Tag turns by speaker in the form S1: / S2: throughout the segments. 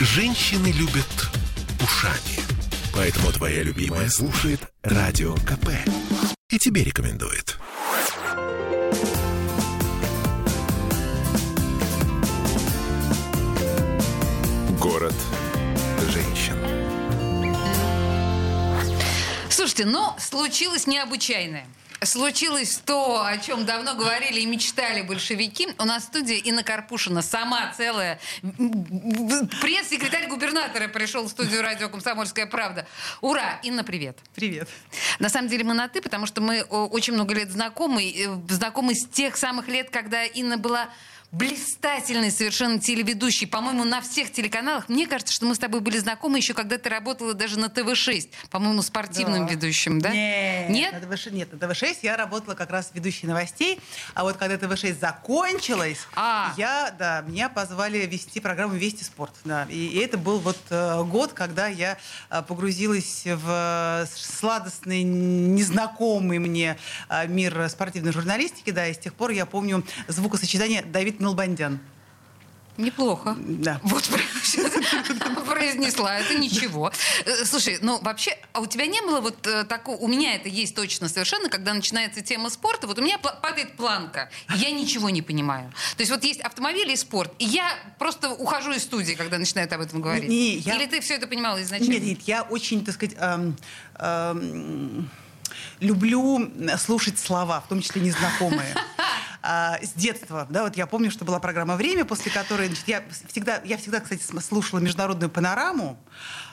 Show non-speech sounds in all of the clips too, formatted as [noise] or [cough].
S1: Женщины любят ушами. Поэтому твоя любимая слушает Радио КП. И тебе рекомендует. Город женщин.
S2: Слушайте, ну, случилось необычайное. Случилось то, о чем давно говорили и мечтали большевики. У нас в студии Инна Карпушина, сама целая. Пресс-секретарь губернатора пришел в студию радио «Комсомольская правда». Ура! Инна, привет.
S3: Привет.
S2: На самом деле мы на «ты», потому что мы о, очень много лет знакомы. э, Знакомы с тех самых лет, когда Инна была блистательный совершенно телеведущий, по-моему, на всех телеканалах. Мне кажется, что мы с тобой были знакомы еще когда ты работала даже на ТВ-6, по-моему, спортивным
S3: Да.
S2: ведущим, да?
S3: Нет,
S2: Нет?
S3: На ТВ6, нет, на ТВ6 я работала как раз ведущей новостей, а вот когда ТВ6 закончилась,
S2: А.
S3: я, да, меня позвали вести программу «Вести спорт». Да, и, и это был вот э, год, когда я э, погрузилась в э, сладостный, незнакомый мне э, мир спортивной журналистики, да, и с тех пор я помню звукосочетание Давид Налбандян.
S2: Неплохо.
S3: Да.
S2: Вот [laughs] произнесла, это ничего. Э, Слушай, ну вообще, а у тебя не было вот э, такого, у меня это есть точно совершенно, когда начинается тема спорта, вот у меня падает планка, и я ничего не понимаю. То есть вот есть автомобиль и спорт, и я просто ухожу из студии, когда начинают об этом говорить.
S3: Не, я-
S2: Или ты все это понимала изначально?
S3: Нет, нет, я очень, так сказать, эм, эм, люблю слушать слова, в том числе незнакомые. [laughs] А, с детства, да, вот я помню, что была программа «Время», после которой, значит, я всегда, я всегда, кстати, слушала международную панораму,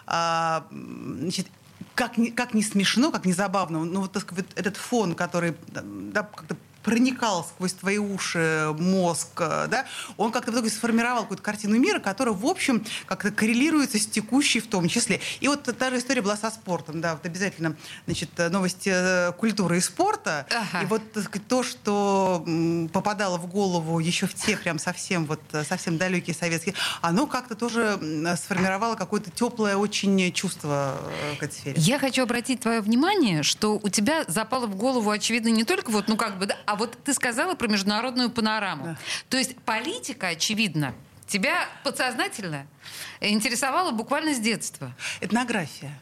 S3: А, значит, как не, как не смешно, как не забавно, но вот, так сказать, этот фон, который да, как-то проникал сквозь твои уши, мозг, э, да, он как-то в итоге сформировал какую-то картину мира, которая, в общем, как-то коррелируется с текущей в том числе. И вот та же история была со спортом, да, вот обязательно, значит, новости э, культуры и спорта.
S2: Ага.
S3: И вот сказать, то, что попадало в голову еще в те прям совсем вот э, совсем далекие советские, оно как-то тоже сформировало какое-то теплое очень чувство к этой сфере.
S2: Я хочу обратить твое внимание, что у тебя запало в голову, очевидно, не только вот, ну как бы, да, а вот ты сказала про международную панораму.
S3: Да.
S2: То есть политика, очевидно, тебя подсознательно интересовала буквально с детства.
S3: Этнография.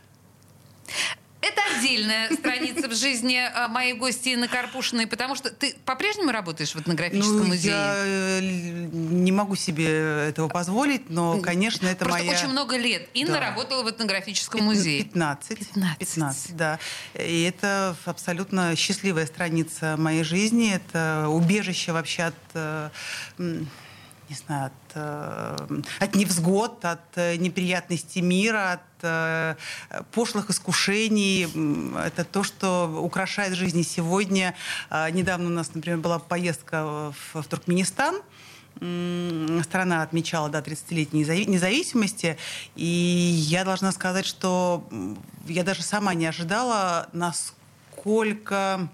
S2: Это отдельная страница в жизни а, моей гости Инны Карпушиной, потому что ты по-прежнему работаешь в этнографическом
S3: Ну,
S2: музее?
S3: я э, не могу себе этого позволить, но, конечно, это
S2: Просто
S3: моя...
S2: очень много лет Инна
S3: Да.
S2: работала в этнографическом музее.
S3: 15.
S2: 15.
S3: 15, да. И это абсолютно счастливая страница моей жизни. Это убежище вообще от, э, не знаю, от, э, от невзгод, от э, неприятностей мира, от э, пошлых искушений. Это то, что украшает жизнь сегодня. Недавно у нас, например, была поездка в, Туркменистан. Страна отмечала да, 30-летней незави- независимости, и я должна сказать, что я даже сама не ожидала, насколько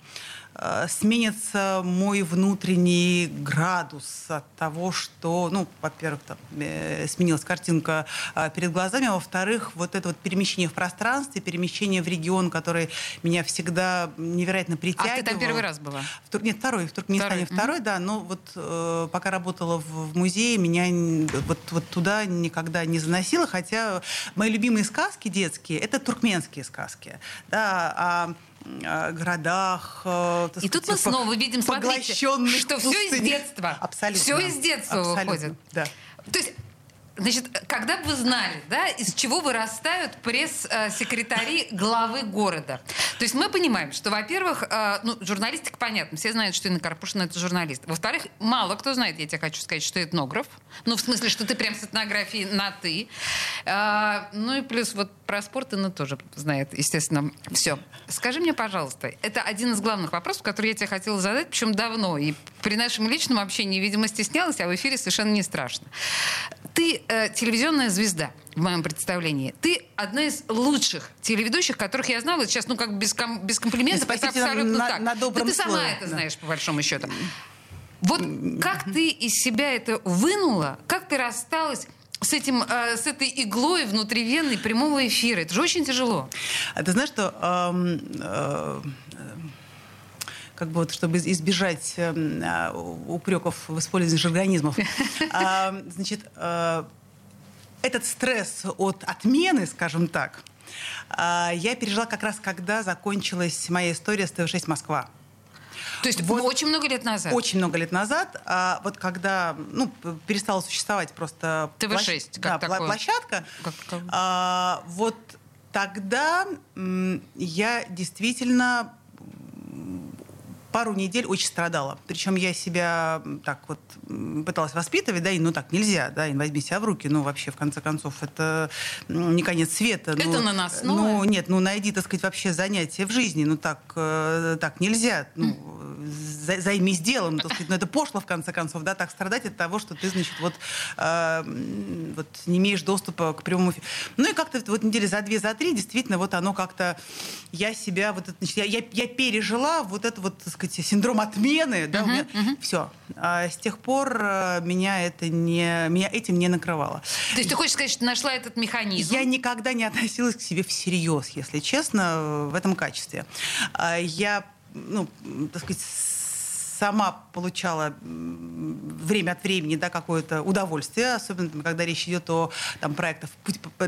S3: сменится мой внутренний градус от того, что, ну, во-первых, там, э, сменилась картинка э, перед глазами, а во-вторых, вот это вот перемещение в пространстве, перемещение в регион, который меня всегда невероятно
S2: А
S3: притягивал.
S2: ты там первый раз была?
S3: В Тур- Нет, второй, в Туркменистане
S2: Второй,
S3: второй, да, но вот э, пока работала в, в музее, меня вот, вот туда никогда не заносило, хотя мои любимые сказки детские — это туркменские сказки, да, о городах. э,
S2: И тут мы снова видим, смотрите, что все из детства.
S3: Абсолютно.
S2: Все из детства
S3: Абсолютно,
S2: выходит.
S3: Да.
S2: То есть, значит, когда бы вы знали, да, из чего вырастают пресс-секретари главы города. То есть мы понимаем, что, во-первых, э, ну, журналистика, понятно, все знают, что Инна Карпушина — это журналист. Во-вторых, мало кто знает, я тебе хочу сказать, что этнограф. Ну, в смысле, что ты прям с этнографией на «ты». Э, Ну и плюс вот про спорт Инна тоже знает, естественно, все. Скажи мне, пожалуйста, это один из главных вопросов, который я тебе хотела задать, причем давно. И при нашем личном общении, видимо, стеснялась, а в эфире совершенно не страшно. Ты э, телевизионная звезда, в моем представлении. Ты одна из лучших телеведущих, которых я знала. Сейчас, ну, как без, ком- без комплиментов, это абсолютно
S3: на-
S2: так.
S3: на добром
S2: да ты сама
S3: слове,
S2: это знаешь, по большому счету. Вот как ты из себя это вынула? Как ты рассталась с, этим, э, с этой иглой внутривенной прямого эфира? Это же очень тяжело.
S3: А Ты знаешь, что эм, э, как бы вот, чтобы из- избежать а, упреков в использовании жаргонизмов, [laughs] а, значит, э, этот стресс от отмены, скажем так, а, я пережила как раз, когда закончилась моя история с ТВ-6 «Москва».
S2: То есть вот очень много лет назад?
S3: Очень много лет назад. А вот когда ну, перестала существовать просто
S2: ТВ-6, площ... как
S3: да, такое? площадка, как, как... А, вот тогда я действительно пару недель очень страдала. Причем я себя так вот пыталась воспитывать, да, и ну так нельзя, да, и возьми себя в руки, ну вообще, в конце концов, это не конец света.
S2: Это
S3: ну,
S2: на нас
S3: Ну, нет, ну найди, так сказать, вообще занятие в жизни, ну так, э, так нельзя, ну, займись делом, так сказать, ну это пошло, в конце концов, да, так страдать от того, что ты, значит, вот, э, вот не имеешь доступа к прямому эфиру. Ну и как-то вот недели за две, за три, действительно, вот оно как-то, я себя, вот это, значит, я, я, я пережила вот это вот, так сказать, синдром отмены, да, uh-huh, меня, uh-huh. все. А с тех пор э, меня это не, меня этим не накрывало.
S2: То есть ты хочешь сказать, что нашла этот механизм?
S3: Я никогда не относилась к себе всерьез, если честно, в этом качестве. А я, ну, так сказать, сама получала время от времени да, какое-то удовольствие, особенно когда речь идет о там, проектах,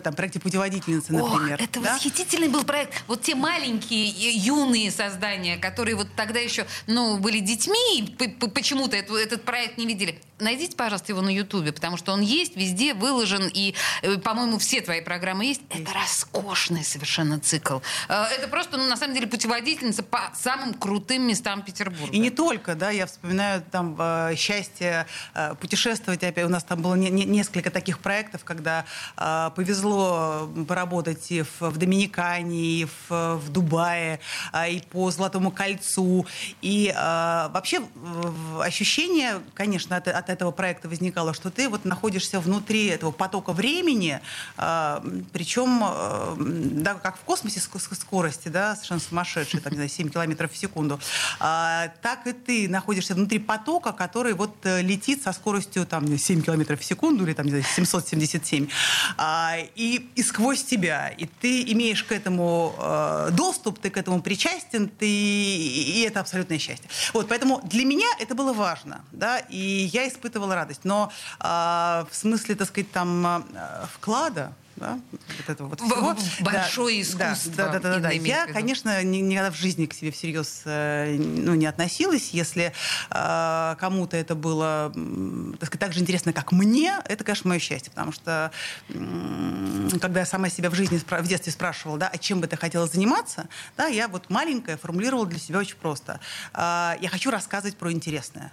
S3: там, проекте «Путеводительницы», например.
S2: Ох, это
S3: да?
S2: восхитительный был проект. Вот те маленькие, юные создания, которые вот тогда еще ну, были детьми, и почему-то этот проект не видели. Найдите, пожалуйста, его на Ютубе, потому что он есть, везде выложен, и, э, по-моему, все твои программы есть. Это роскошный совершенно цикл. Э, это просто, ну, на самом деле, путеводительница по самым крутым местам Петербурга.
S3: И не только, да, я вспоминаю там э, счастье путешествовать. Опять у нас там было не, не, несколько таких проектов, когда э, повезло поработать и в, в Доминикане, и в, в Дубае, э, и по Золотому кольцу. И э, вообще ощущение, конечно, от, от этого проекта возникало, что ты вот находишься внутри этого потока времени, э, причем, э, да, как в космосе скорости, да, совершенно сумасшедшие, там, не знаю, 7 километров в секунду, э, так и ты находишься внутри потока, который вот э, летит со скоростью там 7 километров в секунду или там, не знаю, 777. А, и, и сквозь тебя. И ты имеешь к этому э, доступ, ты к этому причастен, ты, и это абсолютное счастье. Вот, поэтому для меня это было важно, да, и я испытывала радость. Но э, в смысле, так сказать, там э, вклада, да,
S2: вот этого вот всего. Большое да, искусство.
S3: Да, да, да, да, да. Я, конечно, ни, никогда в жизни к себе всерьез э, ну, не относилась. Если э, кому-то это было так, сказать, так же интересно, как мне, это, конечно, мое счастье. Потому что когда я сама себя в жизни, в детстве спрашивала, да, а чем бы ты хотела заниматься, да, я вот маленькая формулировала для себя очень просто. Э, я хочу рассказывать про интересное.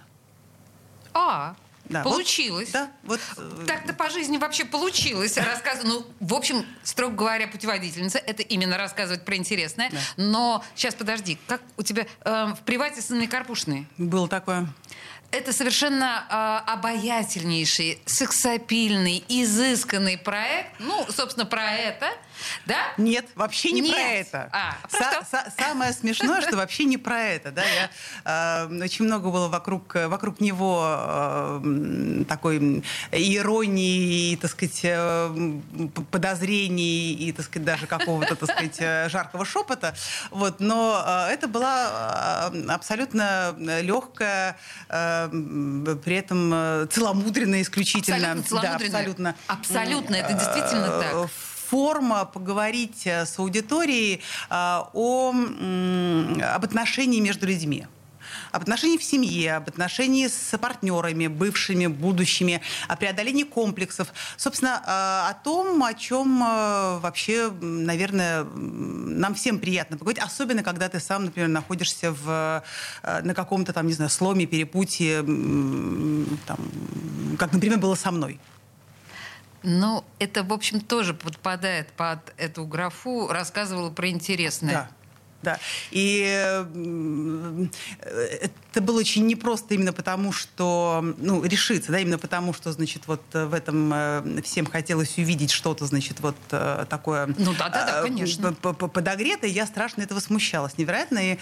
S2: А, да, получилось.
S3: Вот, да, вот.
S2: Э, Так-то по жизни вообще получилось. Рассказ... Ну, в общем, строго говоря, путеводительница это именно рассказывать про интересное. Да. Но сейчас подожди, как у тебя э, в привате сыны Карпушные?
S3: Было такое
S2: это совершенно э, обаятельнейший, сексапильный, изысканный проект. Ну, собственно, про это, да?
S3: Нет, вообще не Нет. про это.
S2: А, про Са-
S3: са- самое смешное, что вообще не про это. Да? Я, э, очень много было вокруг, вокруг него э, такой иронии, и, так сказать, э, подозрений и, так сказать, даже какого-то, так сказать, э, жаркого шепота. Вот. Но э, это была э, абсолютно легкая э, при этом э, целомудренно исключительно.
S2: Абсолютно Да, абсолютно. Абсолютно, это действительно э, так
S3: форма поговорить э, с аудиторией о, об отношении между людьми об отношении в семье, об отношении с партнерами, бывшими, будущими, о преодолении комплексов. Собственно, э, о том, о чем э, вообще, наверное, нам всем приятно поговорить, особенно когда ты сам, например, находишься в, э, на каком-то там, не знаю, сломе, перепутье, там, как, например, было со мной.
S2: Ну, это, в общем, тоже подпадает под эту графу. Рассказывала про интересное.
S3: Да. Да. И это было очень непросто именно потому, что, ну, решиться, да, именно потому, что, значит, вот в этом э, всем хотелось увидеть что-то, значит, вот э, такое...
S2: Ну да, да, да, конечно.
S3: Подогретое, я страшно этого смущалась. Невероятно. И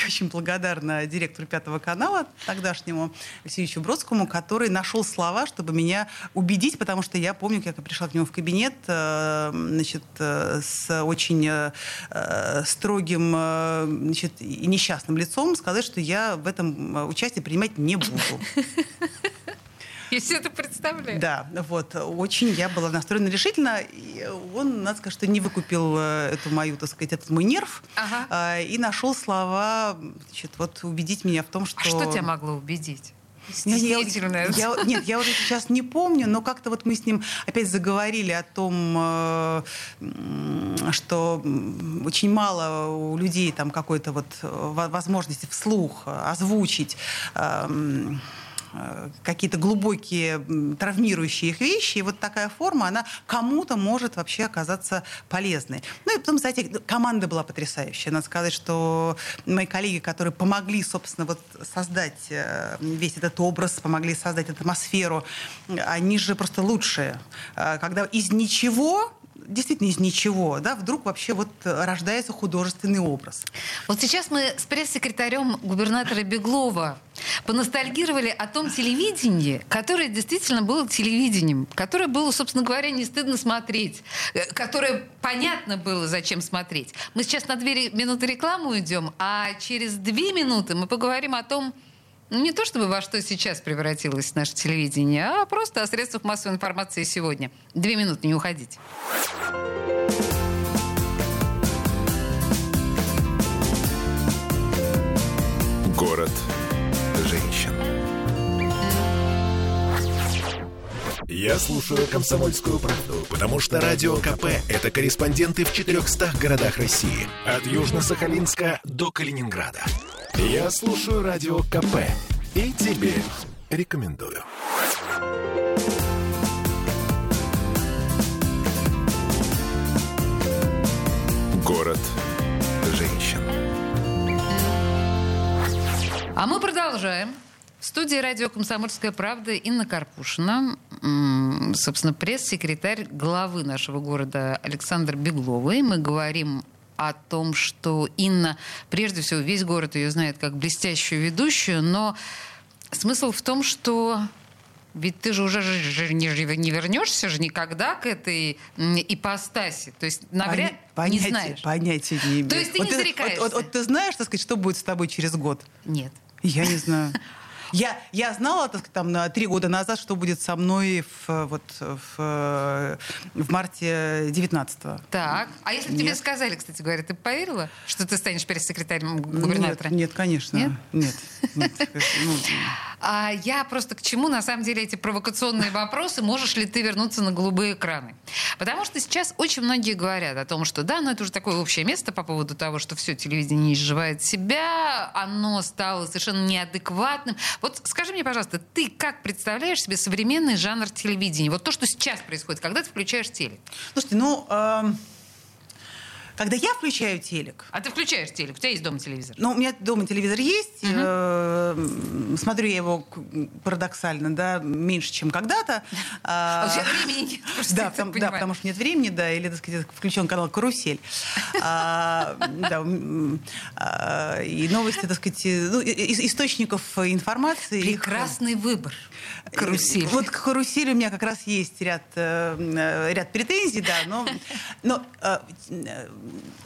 S3: я очень благодарна директору Пятого канала, тогдашнему Алексеевичу Бродскому, который нашел слова, чтобы меня убедить, потому что я помню, как я пришла к нему в кабинет э, значит, э, с очень э, строгим значит, и несчастным лицом, сказать, что я в этом участие принимать не буду.
S2: Я себе это представляю.
S3: Да, вот, очень я была настроена решительно. И он, надо сказать, что не выкупил э, эту мою, так сказать, этот мой нерв.
S2: Ага.
S3: а, И нашел слова, значит, вот убедить меня в том, что...
S2: А что тебя могло убедить?
S3: Я- я-
S2: Стеснительная.
S3: я- нет, я уже сейчас не помню, но как-то вот мы с ним опять заговорили о том, э, что очень мало у людей там какой-то вот э, во- возможности вслух озвучить какие-то глубокие травмирующие их вещи. И вот такая форма, она кому-то может вообще оказаться полезной. Ну и потом, кстати, команда была потрясающая. Надо сказать, что мои коллеги, которые помогли, собственно, вот создать э, весь этот образ, помогли создать атмосферу, они же просто лучшие. Э, Когда из ничего действительно из ничего, да, вдруг вообще вот э, рождается художественный образ.
S2: Вот сейчас мы с пресс-секретарем губернатора Беглова поностальгировали о том телевидении, которое действительно было телевидением, которое было, собственно говоря, не стыдно смотреть, э, которое понятно было, зачем смотреть. Мы сейчас на две минуты рекламу идем, а через две минуты мы поговорим о том, не то чтобы во что сейчас превратилось наше телевидение, а просто о средствах массовой информации сегодня. Две минуты, не уходите.
S1: Город женщин. Я слушаю «Комсомольскую правду», потому что «Радио КП» — это корреспонденты в 400 городах России. От Южно-Сахалинска до Калининграда. Я слушаю «Радио КП» и тебе рекомендую. Город женщин.
S2: А мы продолжаем. В студии радио «Комсомольская правда» Инна Карпушина, собственно, пресс-секретарь главы нашего города Александр Бегловый. Мы говорим о том, что Инна, прежде всего, весь город ее знает как блестящую ведущую, но смысл в том, что ведь ты же уже же- же не, вернешься же никогда к этой ипостаси. То есть навряд
S3: Поня-
S2: не
S3: понятия,
S2: знаешь.
S3: понятия не имею.
S2: То есть ты не
S3: вот
S2: зарекаешься?
S3: Вот, вот- вот ты знаешь, так сказать, что будет с тобой через год?
S2: Нет.
S3: Я не знаю. [laughs] Я, я знала так сказать, там, на три года назад, что будет со мной в, вот, в, в марте 19-го.
S2: Так. А если бы тебе сказали, кстати говоря, ты поверила, что ты станешь пресс-секретарем губернатора?
S3: Нет, нет, конечно.
S2: Нет?
S3: Нет. нет.
S2: А я просто к чему, на самом деле, эти провокационные вопросы, можешь ли ты вернуться на голубые экраны? Потому что сейчас очень многие говорят о том, что да, но это уже такое общее место по поводу того, что все телевидение изживает себя, оно стало совершенно неадекватным. Вот скажи мне, пожалуйста, ты как представляешь себе современный жанр телевидения? Вот то, что сейчас происходит, когда ты включаешь телек.
S3: Слушайте, ну, эм, когда я включаю телек,
S2: А ты включаешь телек, у тебя есть дома телевизор?
S3: Ну, у меня дома телевизор есть. э, Смотрю я его парадоксально, да, меньше, чем когда-то. [laughs]
S2: А у тебя времени нет, [laughs]
S3: Да, потому, да, потому что нет времени, да, или, так сказать, включен канал «Карусель». А, [laughs] да, а, и новости, так сказать, э, ну, источников информации. их-
S2: Прекрасный выбор. Карусель.
S3: Вот к карусели у меня как раз есть ряд, э, э, ряд претензий, да, но, но э, э,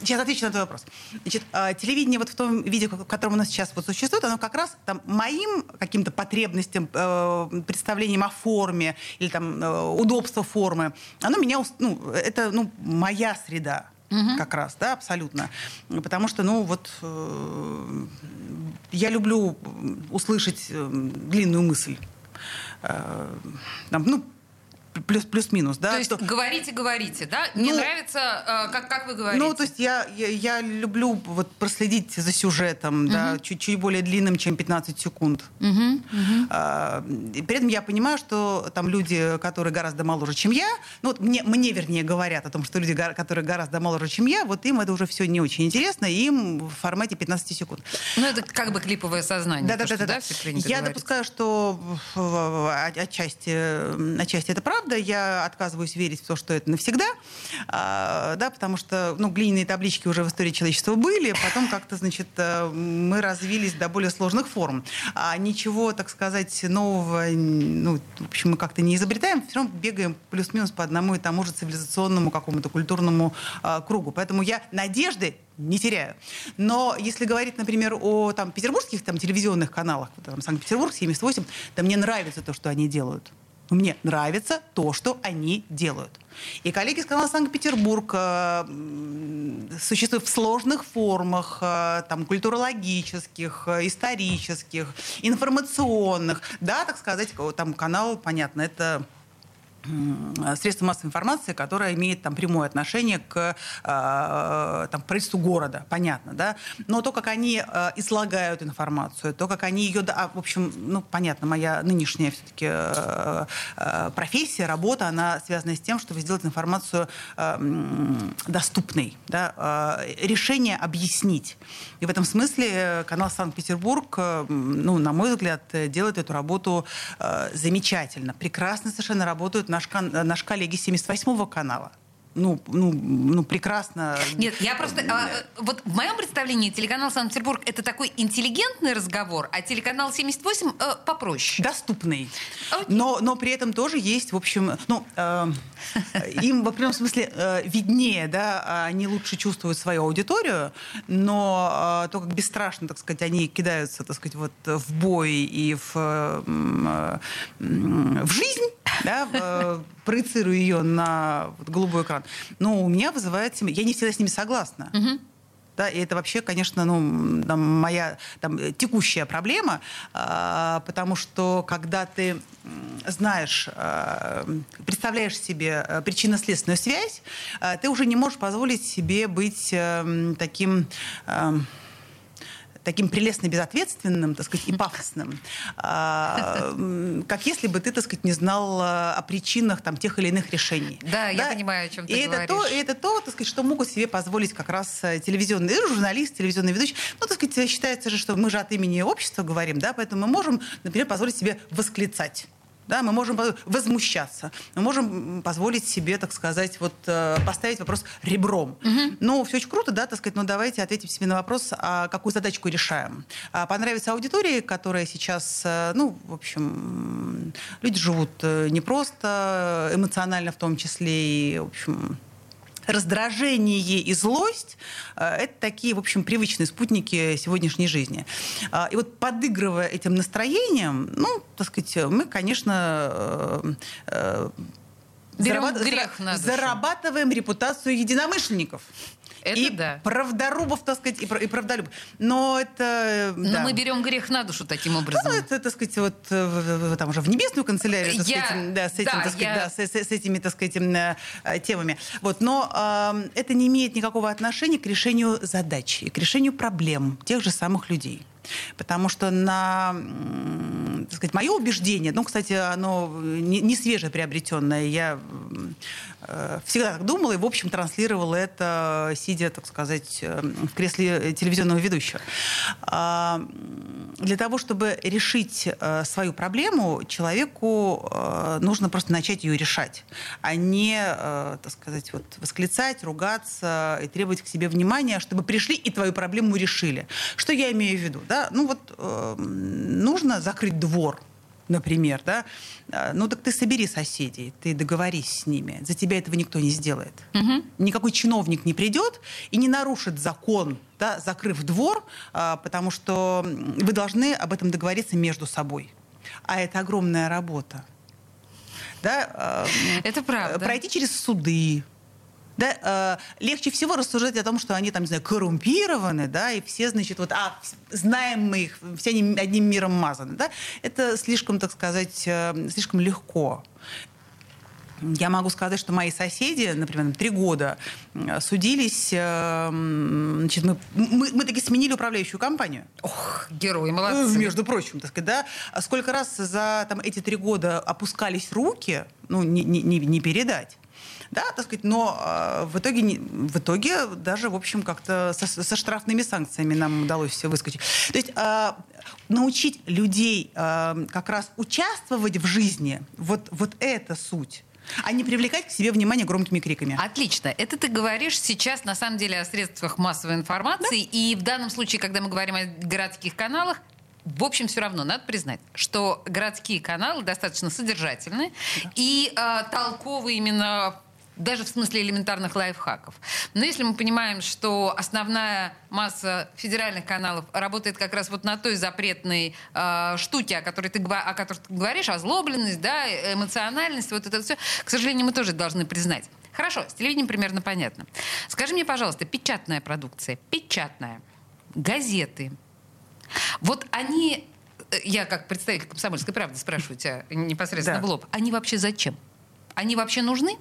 S3: сейчас отвечу на твой вопрос. Значит, э, телевидение вот в том виде, в котором у нас сейчас вот существует, оно как раз там моим каким-то потребностям, э, представлением о форме или там э, удобство формы, оно меня, ну, это, ну, моя среда. Как раз, да, абсолютно. Потому что, ну, вот э, я люблю услышать э, длинную мысль там, ну, плюс, плюс-минус, да.
S2: То есть
S3: что-
S2: говорите, говорите, да? Не
S3: Ну,
S2: нравится, э, как, как вы говорите?
S3: ну, то есть я, я, я люблю вот проследить за сюжетом, да, чуть-чуть более длинным, чем 15 секунд.
S2: Мгм, мгм.
S3: А, при этом я понимаю, что там люди, которые гораздо моложе, чем я, ну вот мне, мне вернее говорят о том, что люди, которые гораздо моложе, чем я, вот им это уже все не очень интересно, им в формате 15 секунд.
S2: Ну, это как бы клиповое сознание.
S3: Да,
S2: то,
S3: да, да, да.
S2: принято
S3: Я
S2: говорить.
S3: допускаю, что отчасти, отчасти это правда, правда. Я отказываюсь верить в то, что это навсегда, а, да, потому что ну, глиняные таблички уже в истории человечества были, потом как-то, значит, э, мы развились до более сложных форм. А ничего, так сказать, нового, ну, в общем, мы как-то не изобретаем, все равно бегаем плюс-минус по одному и тому же цивилизационному какому-то культурному а, кругу. Поэтому я надежды не теряю. Но если говорить, например, о там, петербургских там, телевизионных каналах, там, Санкт-Петербург, 78, то мне нравится то, что они делают. Мне нравится то, что они делают. И коллеги с канала Санкт-Петербург э, существуют в сложных формах, э, там, культурологических, э, исторических, информационных. Да, так сказать, там канал, понятно, это средства массовой информации, которое имеет там прямое отношение к э, там, правительству города, понятно, да. Но то, как они э, излагают информацию, то, как они ее, а, в общем, ну понятно, моя нынешняя все-таки э, э, профессия, работа, она связана с тем, чтобы сделать информацию э, доступной, да, э, решение объяснить. И в этом смысле канал Санкт-Петербург, э, ну, на мой взгляд, делает эту работу э, замечательно, прекрасно совершенно работают наш, наш коллеги 78-го канала ну, ну, ну, прекрасно.
S2: Нет, я просто... А, вот в моем представлении телеканал Санкт-Петербург это такой интеллигентный разговор, а телеканал 78 э, попроще.
S3: Доступный. Но, но при этом тоже есть, в общем... Ну, э, им в определенном смысле э, виднее, да, они лучше чувствуют свою аудиторию, но э, то, как бесстрашно, так сказать, они кидаются, так сказать, вот в бой и в, э, в жизнь, да, э, проецирую ее на голубой экран, но у меня вызывает... Я не всегда с ними согласна. Угу. Да, и это вообще, конечно, ну, там, моя там, текущая проблема, э, потому что когда ты знаешь, э, представляешь себе э, причинно-следственную связь, э, ты уже не можешь позволить себе быть э, таким... Э, таким прелестно безответственным, так сказать, и пафосным, а, как если бы ты, так сказать, не знал а, о причинах там, тех или иных решений.
S2: Да, я понимаю, о чем ты
S3: и
S2: говоришь.
S3: Это то, и это то, так сказать, что могут себе позволить как раз э, телевизионные журналисты, телевизионные ведущие. Ну, так сказать, считается же, что мы же от имени общества говорим, да, поэтому мы можем, например, позволить себе восклицать да, мы можем возмущаться, мы можем позволить себе, так сказать, вот э, поставить вопрос ребром. Угу. Ну, все очень круто, да, так сказать, но давайте ответим себе на вопрос, а какую задачку решаем. А понравится аудитории, которая сейчас, э, ну, в общем, люди живут э, непросто, эмоционально в том числе, и, в общем, раздражение и злость э, – это такие, в общем, привычные спутники сегодняшней жизни. А, и вот подыгрывая этим настроением, ну, так сказать, мы, конечно, э, э,
S2: Берем зарабат... грех на
S3: душу. зарабатываем репутацию единомышленников.
S2: Это
S3: и
S2: да.
S3: правдорубов, так сказать, и, и правдолюбов. Но это...
S2: Но да. мы берем грех на душу таким образом. Ну,
S3: это, так сказать, вот там уже в небесную канцелярию, так я... сказать, да, с, этим, да, так сказать, я... да, с, с, с этими, так сказать, э, темами. Вот, но э, это не имеет никакого отношения к решению задачи, к решению проблем тех же самых людей. Потому что на, так сказать, мое убеждение, ну, кстати, оно не, не свежее приобретенное, я э, всегда так думала и, в общем, транслировала это, сидя, так сказать, э, в кресле телевизионного ведущего. А, для того, чтобы решить э, свою проблему, человеку э, нужно просто начать ее решать, а не, э, так сказать, вот, восклицать, ругаться и требовать к себе внимания, чтобы пришли и твою проблему решили. Что я имею в виду? Да? ну вот э, нужно закрыть двор, например, да, э, ну так ты собери соседей, ты договорись с ними, за тебя этого никто не сделает. Угу. Никакой чиновник не придет и не нарушит закон, да, закрыв двор, а, потому что вы должны об этом договориться между собой. А это огромная работа. Да,
S2: э, это правда.
S3: Пройти через суды, да, э, легче всего рассуждать о том, что они там, не знаю, коррумпированы, да, и все, значит, вот, а, знаем мы их, все они одним миром мазаны, да, это слишком, так сказать, э, слишком легко. Я могу сказать, что мои соседи, например, три года э, судились, э, значит, мы, мы, мы таки сменили управляющую компанию.
S2: Ох, герои, молодцы.
S3: Между прочим, так сказать, да. А сколько раз за там, эти три года опускались руки, ну, не, не, не передать. Да, так сказать, но э, в, итоге, в итоге даже, в общем, как-то со, со штрафными санкциями нам удалось все выскочить. То есть э, научить людей э, как раз участвовать в жизни, вот, вот это суть. А не привлекать к себе внимание громкими криками.
S2: Отлично. Это ты говоришь сейчас, на самом деле, о средствах массовой информации. Да? И в данном случае, когда мы говорим о городских каналах, в общем, все равно надо признать, что городские каналы достаточно содержательны да. и э, толковы именно даже в смысле элементарных лайфхаков. Но если мы понимаем, что основная масса федеральных каналов работает как раз вот на той запретной э, штуке, о которой, ты, о которой ты говоришь, озлобленность, да, эмоциональность, вот это все, к сожалению, мы тоже должны признать. Хорошо, с телевидением примерно понятно. Скажи мне, пожалуйста, печатная продукция, печатная, газеты, вот они, э, я как представитель комсомольской правды спрашиваю тебя непосредственно да. в лоб, они вообще зачем? Они вообще нужны?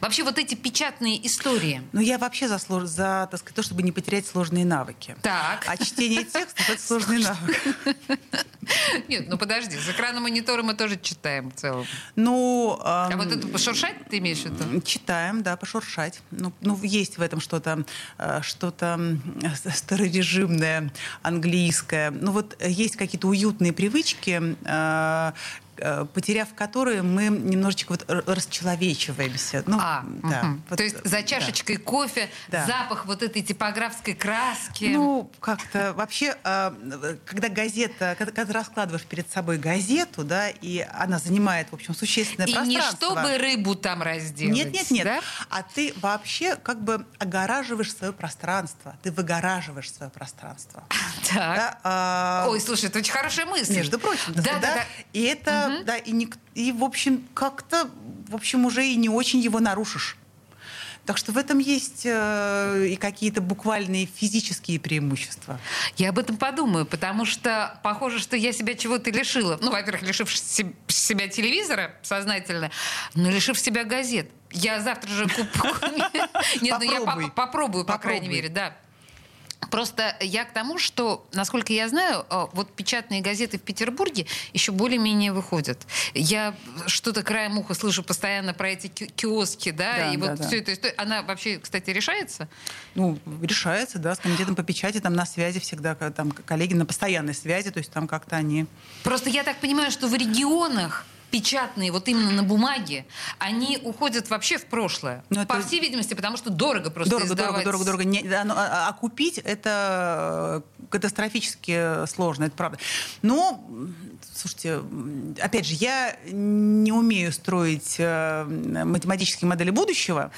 S2: Вообще вот эти печатные истории.
S3: Ну, я вообще за, за так сказать, то, чтобы не потерять сложные навыки.
S2: Так.
S3: А чтение текстов — это сложный навык.
S2: Нет, ну подожди, с экрана монитора мы тоже читаем в целом.
S3: Ну...
S2: А вот это пошуршать ты имеешь в виду?
S3: Читаем, да, пошуршать. Ну, ну есть в этом что-то э, что-то старорежимное, английское. Ну вот есть какие-то уютные привычки, э, Э, потеряв которые мы немножечко вот расчеловечиваемся.
S2: Ну, а, да, угу. вот, То есть за чашечкой да. кофе да. запах вот этой типографской краски.
S3: Ну, как-то вообще, э, когда газета, когда, когда ты раскладываешь перед собой газету, да, и она занимает, в общем, существенное
S2: и
S3: пространство.
S2: И не чтобы рыбу там разделать.
S3: Нет, нет, нет.
S2: Да?
S3: А ты вообще как бы огораживаешь свое пространство. Ты выгораживаешь свое пространство. [laughs]
S2: Так. Да, а... Ой, слушай, это очень хорошая мысль.
S3: Между прочим. Да, да, да. да. И это угу. да, и, не, и, в общем, как-то, в общем, уже и не очень его нарушишь. Так что в этом есть э, и какие-то буквальные физические преимущества.
S2: Я об этом подумаю, потому что похоже, что я себя чего-то лишила. Ну, во-первых, лишив себя телевизора сознательно, но лишив себя газет. Я завтра же куплю. [laughs] Нет, ну я попробую, по крайней мере, да. Просто я к тому, что, насколько я знаю, э, вот печатные газеты в Петербурге еще более-менее выходят. Я что-то краем уха слышу постоянно про эти киоски, да, да и да, вот да. все это. Она вообще, кстати, решается?
S3: Ну, решается, да, с комитетом по печати там на связи всегда, там коллеги на постоянной связи, то есть там как-то они...
S2: Просто я так понимаю, что в регионах печатные, вот именно на бумаге, они уходят вообще в прошлое. Но По это... всей видимости, потому что дорого просто
S3: Дорого,
S2: издавать.
S3: дорого, дорого, дорого. Не, а, а, а купить это катастрофически сложно, это правда. Но, слушайте, опять же, я не умею строить э, математические модели будущего,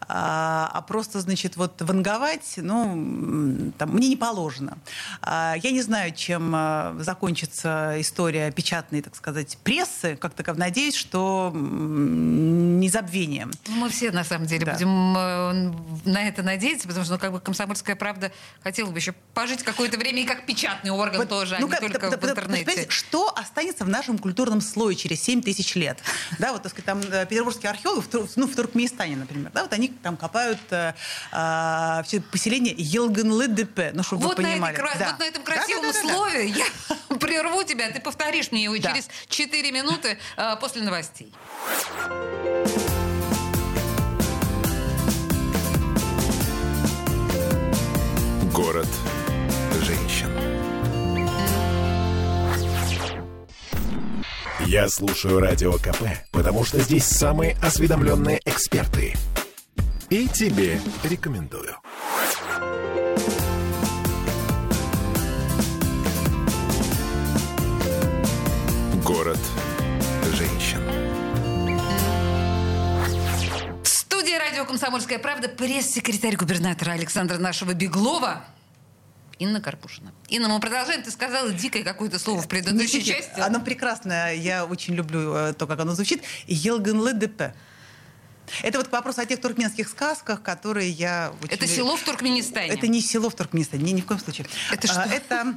S3: а, а просто, значит, вот ванговать, ну, там, мне не положено. А, я не знаю, чем э, закончится история печатной, так сказать, прессы, как таковой. Надеюсь, что не забвением.
S2: Мы все, на самом деле, да. будем э, на это надеяться, потому что, ну, как бы, «Комсомольская правда» хотела бы еще пожить какое-то время и как печатный орган вот, тоже, ну, а не только да, в интернете.
S3: Что останется в нашем культурном слое через 7 тысяч лет? [laughs] Да, вот, так сказать, там э, петербургские археологи, ну, в Туркменистане, например, да, вот они там копают э, э, все поселение Елганлы-ДП, ну, чтобы
S2: вот
S3: вы понимали.
S2: На этой, да. Вот на этом красивом да, да, да, слове да. я [laughs] прерву тебя, ты повторишь мне его да. через 4 минуты э, после новостей.
S1: Город женщин. Я слушаю Радио КП, потому что здесь самые осведомленные эксперты. И тебе рекомендую. Город
S2: радио «Комсомольская правда» пресс-секретарь губернатора Александра нашего Беглова Инна Карпушина. Инна, мы продолжаем. Ты сказала дикое какое-то слово в предыдущей
S3: Никите,
S2: части.
S3: Оно прекрасное. Я очень люблю э, то, как оно звучит. Елганлы ДП. Это вот к вопросу о тех туркменских сказках, которые я...
S2: Очень... Это село в Туркменистане?
S3: Это не село в Туркменистане, ни, ни в коем случае.
S2: Это что?
S3: Это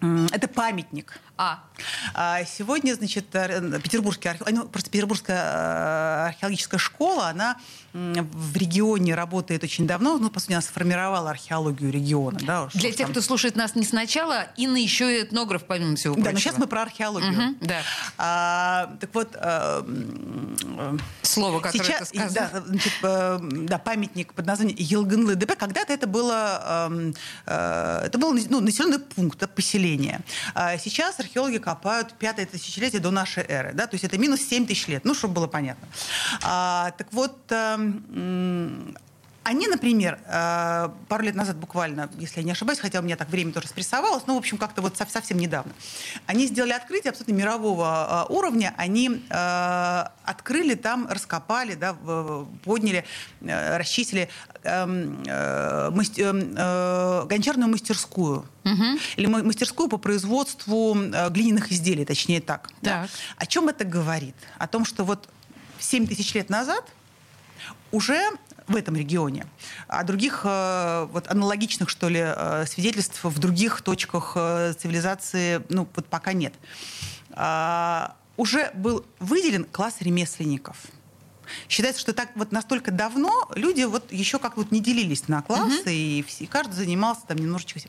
S3: это памятник.
S2: А.
S3: а. Сегодня, значит, э, Петербургский архе... ну, просто Петербургская э, археологическая школа, она в регионе работает очень давно, ну, по сути, она сформировала археологию региона. Да,
S2: Для тех, там... кто слушает нас не сначала, Инна еще и этнограф, помимо всего прочего.
S3: Да, но сейчас мы про археологию.
S2: Угу, да.
S3: А, так вот... А,
S2: Слово, которое сейчас, ты сказал.
S3: Да, значит, да, памятник под названием Елганлы ДП. Когда-то это было, это был ну, населенный пункт, поселение населения. А сейчас археологи копают пятое тысячелетие до нашей эры. Да? То есть это минус 7 тысяч лет. Ну, чтобы было понятно. А, так вот, эм, они, например, э, пару лет назад буквально, если я не ошибаюсь, хотя у меня так время тоже спрессовалось, но, в общем, как-то вот совсем недавно, они сделали открытие абсолютно мирового э, уровня. Они э, открыли там, раскопали, да, подняли, расчистили эм, гончарную мастерскую. Угу. Или мастерскую по производству глиняных изделий, точнее так. так. Да. О чем это говорит? О том, что вот 7 тысяч лет назад уже в этом регионе. А других э, вот аналогичных, что ли, э, свидетельств в других точках э, цивилизации, ну, вот пока нет. А, уже был выделен класс ремесленников. Считается, что так вот настолько давно люди вот еще как вот не делились на классы, угу. и, и каждый занимался там немножечко.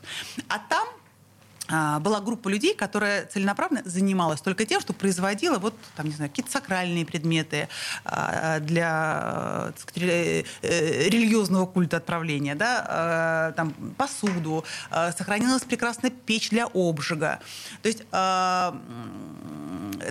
S3: А там была группа людей, которая целенаправленно занималась только тем, что производила вот, там, не знаю, какие-то сакральные предметы а, для сказать, э, религиозного культа отправления, да, а, там, посуду, сохранилась прекрасная печь для обжига. То есть это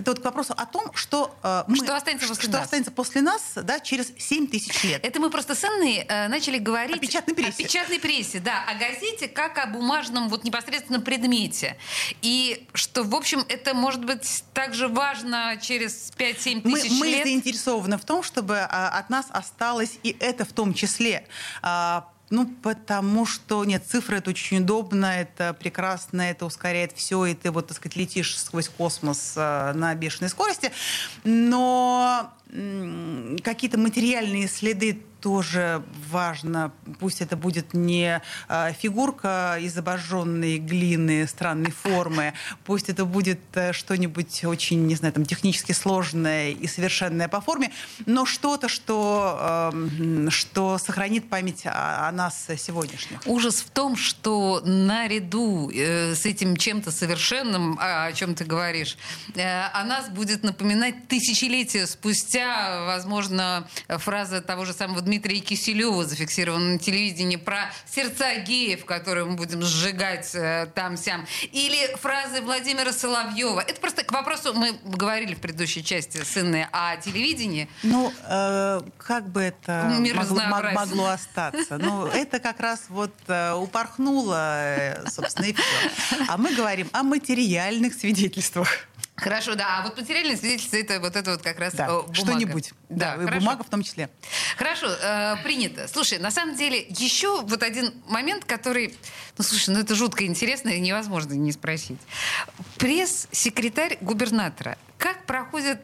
S3: вот к вопросу о том, что мы,
S2: что останется после
S3: что
S2: нас,
S3: останется после нас да, через 7 тысяч лет.
S2: Это мы просто с Анной э, начали говорить... О
S3: печатной прессе.
S2: О печатной прессе, да, о газете как о бумажном вот непосредственно предмете планете. И что, в общем, это может быть также важно через 5-7 тысяч
S3: мы,
S2: лет.
S3: Мы заинтересованы в том, чтобы а, от нас осталось и это в том числе. А, ну, потому что, нет, цифры это очень удобно, это прекрасно, это ускоряет все, и ты вот, так сказать, летишь сквозь космос э, на бешеной скорости. Но какие-то материальные следы тоже важно. Пусть это будет не э, фигурка из обожженной глины странной формы, пусть это будет э, что-нибудь очень, не знаю, там, технически сложное и совершенное по форме, но что-то, что, э, что сохранит память о, о нас сегодняшних.
S2: Ужас в том, что наряду э, с этим чем-то совершенным, о чем ты говоришь, э, о нас будет напоминать тысячелетия спустя спустя, возможно, фраза того же самого Дмитрия Киселева зафиксирована на телевидении про сердца геев, которые мы будем сжигать э, там-сям. Или фразы Владимира Соловьева. Это просто к вопросу, мы говорили в предыдущей части с Инной о телевидении.
S3: Ну, э, как бы это могло, могло остаться? Ну, это как раз вот э, упорхнуло, э, собственно, и все. А мы говорим о материальных свидетельствах.
S2: Хорошо, да. А вот материальное свидетельство это вот это вот как раз
S3: да.
S2: Э, бумага.
S3: Что-нибудь. Да, да бумага в том числе.
S2: Хорошо, э, принято. Слушай, на самом деле еще вот один момент, который, ну слушай, ну это жутко интересно и невозможно не спросить. Пресс-секретарь губернатора. Как проходит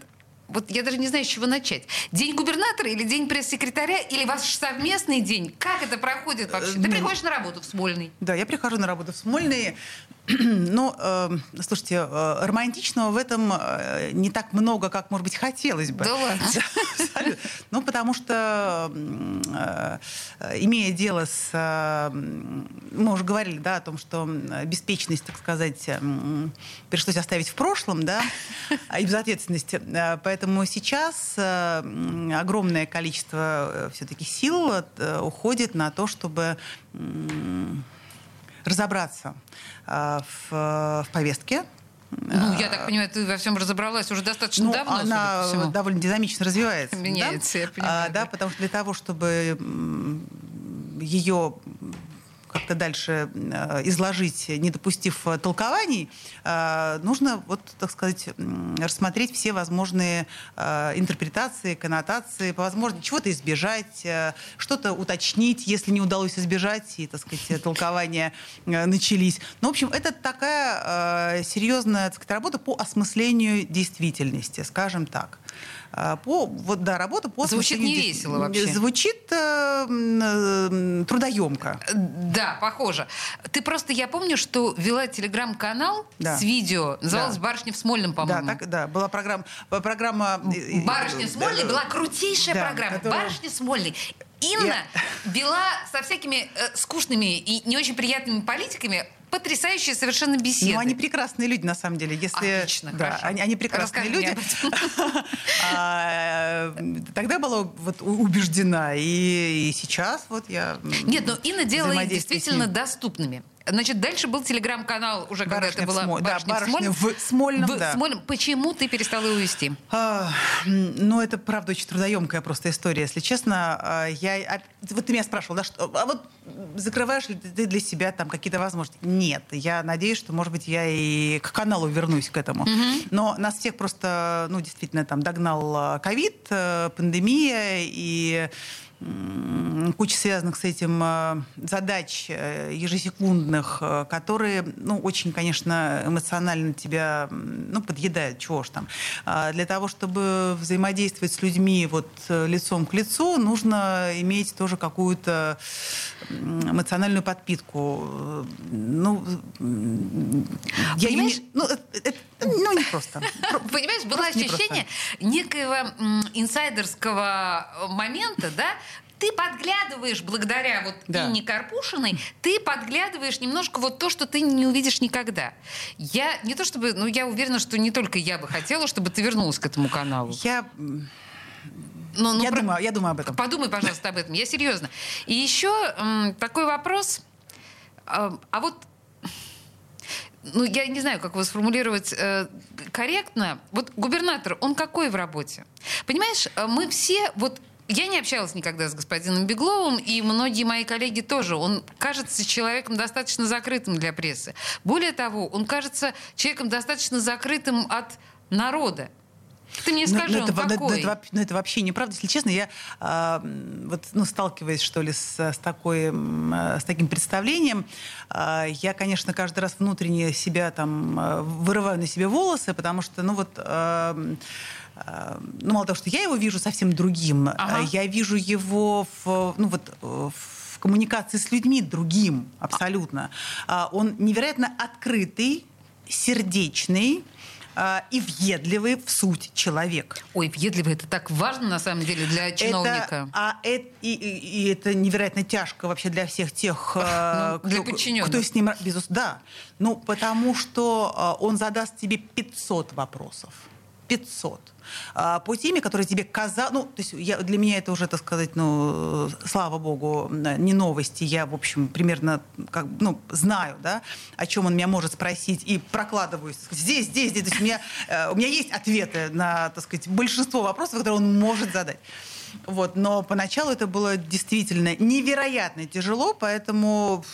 S2: вот я даже не знаю, с чего начать. День губернатора или день пресс-секретаря, или ваш совместный день? Как это проходит вообще? Ты ну, приходишь на работу в Смольный.
S3: Да, я прихожу на работу в Смольный. [clears throat] Ну, э, слушайте, э, романтичного в этом э, не так много, как, может быть, хотелось бы.
S2: Да ладно? [laughs]
S3: Ну, потому что, э, имея дело с... Э, мы уже говорили, да, о том, что беспечность, так сказать, пришлось оставить в прошлом, да, [laughs] и безответственности. Э, поэтому сейчас э, огромное количество э, все-таки сил э, уходит на то, чтобы... Э, разобраться э, в, в повестке,
S2: ну, я так понимаю, ты во всем разобралась уже достаточно
S3: ну,
S2: давно.
S3: Она довольно динамично развивается.
S2: Меняется,
S3: да?
S2: я понимаю.
S3: А, да, потому что для того, чтобы ее как-то дальше э, изложить, не допустив э, толкований, э, нужно, вот, так сказать, рассмотреть все возможные интерпретации, коннотации, по возможности чего-то избежать, что-то уточнить, если не удалось избежать, и, так сказать, толкования начались. Ну, в общем, это такая серьезная так сказать, работа по осмыслению действительности, скажем так. А, по, вот, да, работа по
S2: Звучит не весело вообще.
S3: Звучит э, э, трудоемко.
S2: Да, похоже. Ты просто, я помню, что вела телеграм-канал да. с видео, называлась да. «Барышня в Смольном», по-моему.
S3: Да, так, да, была программа... программа
S2: «Барышня в Смольной» была крутейшая да, программа. Которая... «Барышня в Смольной». Инна я... вела со всякими э, скучными и не очень приятными политиками потрясающие совершенно беседы.
S3: Ну, они прекрасные люди, на самом деле. Если,
S2: Отлично,
S3: да,
S2: хорошо.
S3: Они, они прекрасные Расскажи люди. [laughs] А, тогда была вот убеждена, и сейчас вот я
S2: Нет, но Инна делала их действительно доступными. Значит, дальше был телеграм-канал уже, когда
S3: Барышня
S2: это
S3: в
S2: была
S3: Смоль- да,
S2: «Барышня в
S3: «Барышня
S2: Смольном».
S3: в Смольном,
S2: В
S3: да.
S2: Смольном. Почему ты перестала его вести?
S3: А, ну, это, правда, очень трудоемкая просто история, если честно. А, Я, а, вот ты меня спрашивал, да, что, а вот закрываешь ли ты для себя там какие-то возможности? Нет. Я надеюсь, что, может быть, я и к каналу вернусь к этому. Но нас всех просто, ну, действительно, там догнал а, ковид, э, пандемия и куча связанных с этим э, задач э, ежесекундных, э, которые, ну, очень, конечно, эмоционально тебя, ну, подъедают, чего ж там. А Для того, чтобы взаимодействовать с людьми вот лицом к лицу, нужно иметь тоже какую-то эмоциональную подпитку. Ну, м, я
S2: Понимаешь?
S3: не- ну, это, ну, не просто. Про- [laughs]
S2: Понимаешь, было
S3: просто
S2: ощущение некоего инсайдерского э, момента, да? Ты подглядываешь благодаря вот
S3: Да.
S2: Инне Карпушиной, ты подглядываешь немножко вот то, что ты не увидишь никогда. Я не то чтобы, ну я уверена, что не только я бы хотела, чтобы ты вернулась к этому каналу.
S3: Я,
S2: Но, ну,
S3: я,
S2: про-
S3: думаю, я думаю об этом.
S2: Подумай, пожалуйста, об этом. Я серьезно. И еще м, такой вопрос. А, а вот, ну, я не знаю, как его сформулировать э, корректно. Вот губернатор, он какой в работе? Понимаешь, э, мы все, вот я не общалась никогда с господином Бегловым, и многие мои коллеги тоже. Он кажется человеком достаточно закрытым для прессы. Более того, он кажется человеком достаточно закрытым от народа. Ты мне
S3: Ну,
S2: скажи,
S3: ну,
S2: он
S3: это, во- ну, это-
S2: какой?
S3: ну, это вообще неправда. Если честно, я м, вот, ну, сталкиваясь, что ли, с, с, такой, э, с таким представлением, а, я, конечно, каждый раз внутренне себя там э, вырываю на себе волосы, потому что, ну вот, а, ну, мало того, что я его вижу совсем другим,
S2: Ага.
S3: а, я вижу его в, ну, вот, э, в коммуникации с людьми другим абсолютно. А, Он невероятно открытый, сердечный, а, и въедливый в суть человек.
S2: Ой, въедливый, это так важно на самом деле для чиновника.
S3: Это, а это, и, и- и это невероятно тяжко вообще для всех тех, э, [laughs]
S2: Ну, для
S3: кто,
S2: подчиненных.
S3: кто с ним... Безусловно, да. Ну, потому что э, он задаст тебе 500 вопросов. 500. А, По теме, которая тебе казалась... Ну, то есть я, для меня это уже, так сказать, ну, слава богу, не новости. Я, в общем, примерно как, ну, знаю, да, о чем он меня может спросить, и прокладываюсь. Здесь, здесь, здесь. То есть у меня, э, у меня есть ответы на, так сказать, большинство вопросов, которые он может задать. Вот, но поначалу это было действительно невероятно тяжело, поэтому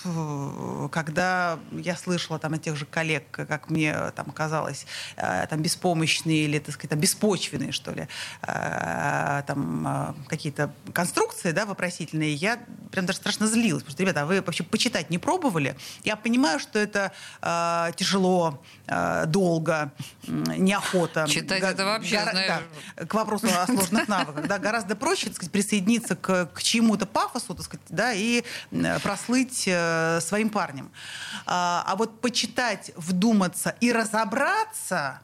S3: когда я слышала там от тех же коллег, как мне там казалось, э, там беспомощные или, так сказать, там, беспочвенные, что ли, э, там э, какие-то конструкции, да, вопросительные, я прям даже страшно злилась, потому что, ребята, а вы вообще почитать не пробовали? Я понимаю, что это тяжело, долго, м, неохота.
S2: Читать это вообще,
S3: гора-
S2: знаешь,
S3: да, к вопросу о сложных навыках. Да, гораздо проще так сказать, присоединиться к, к чему-то пафосу так сказать, да, и э, прослыть э, своим парнем. А, а вот почитать, вдуматься и разобраться,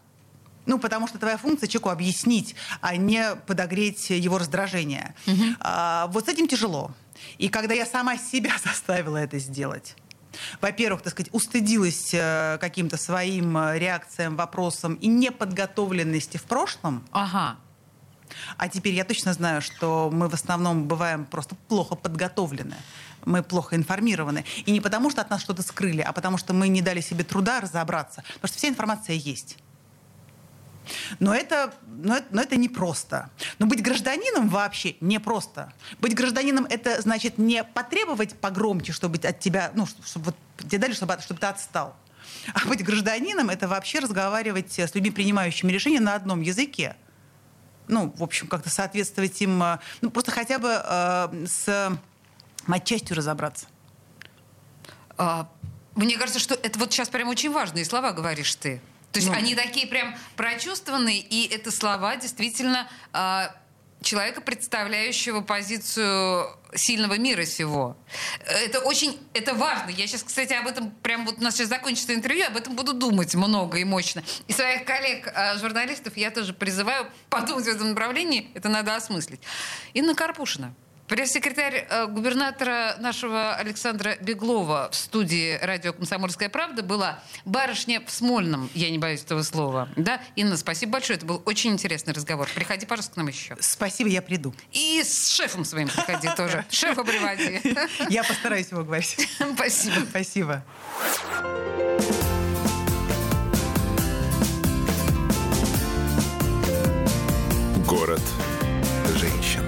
S3: ну, потому что твоя функция человеку объяснить, а не подогреть его раздражение. А, вот с этим тяжело. И когда я сама себя [laughs] заставила это сделать, во-первых, так сказать, устыдилась э, каким-то своим э, реакциям, вопросам и неподготовленности в прошлом,
S2: Ага.
S3: а теперь я точно знаю, что мы в основном бываем просто плохо подготовлены. Мы плохо информированы. И не потому, что от нас что-то скрыли, а потому, что мы не дали себе труда разобраться. Потому что вся информация есть. Но это, но, это, но это непросто. Но быть гражданином вообще непросто. Быть гражданином — это значит не потребовать погромче, чтобы от тебя, ну, чтобы вот тебе дали, чтобы, чтобы ты отстал. А быть гражданином — это вообще разговаривать с людьми, принимающими решения на одном языке ну, в общем, как-то соответствовать им, э, ну, просто хотя бы э, с матчастью разобраться.
S2: А, мне кажется, что это вот сейчас прям очень важные слова говоришь ты. То есть
S3: Ну.
S2: они такие прям прочувствованные, и это слова действительно а, человека, представляющего позицию сильного мира сего. Это очень, это важно. Я сейчас, кстати, об этом прям вот у нас сейчас закончится интервью, об этом буду думать много и мощно. И своих коллег, а, журналистов, я тоже призываю подумать в этом направлении. Это надо осмыслить. Инна Карпушина. Пресс-секретарь э, губернатора нашего Александра Беглова в студии радио «Комсомольская правда» была барышня в Смольном, я не боюсь этого слова. Да? Инна, спасибо большое, это был очень интересный разговор. Приходи, пожалуйста, к нам еще.
S3: Спасибо, я приду.
S2: И с шефом своим приходи тоже. [laughs] Шефа приводи. [laughs]
S3: Я постараюсь его говорить. [laughs]
S2: Спасибо.
S3: Спасибо. Город женщин.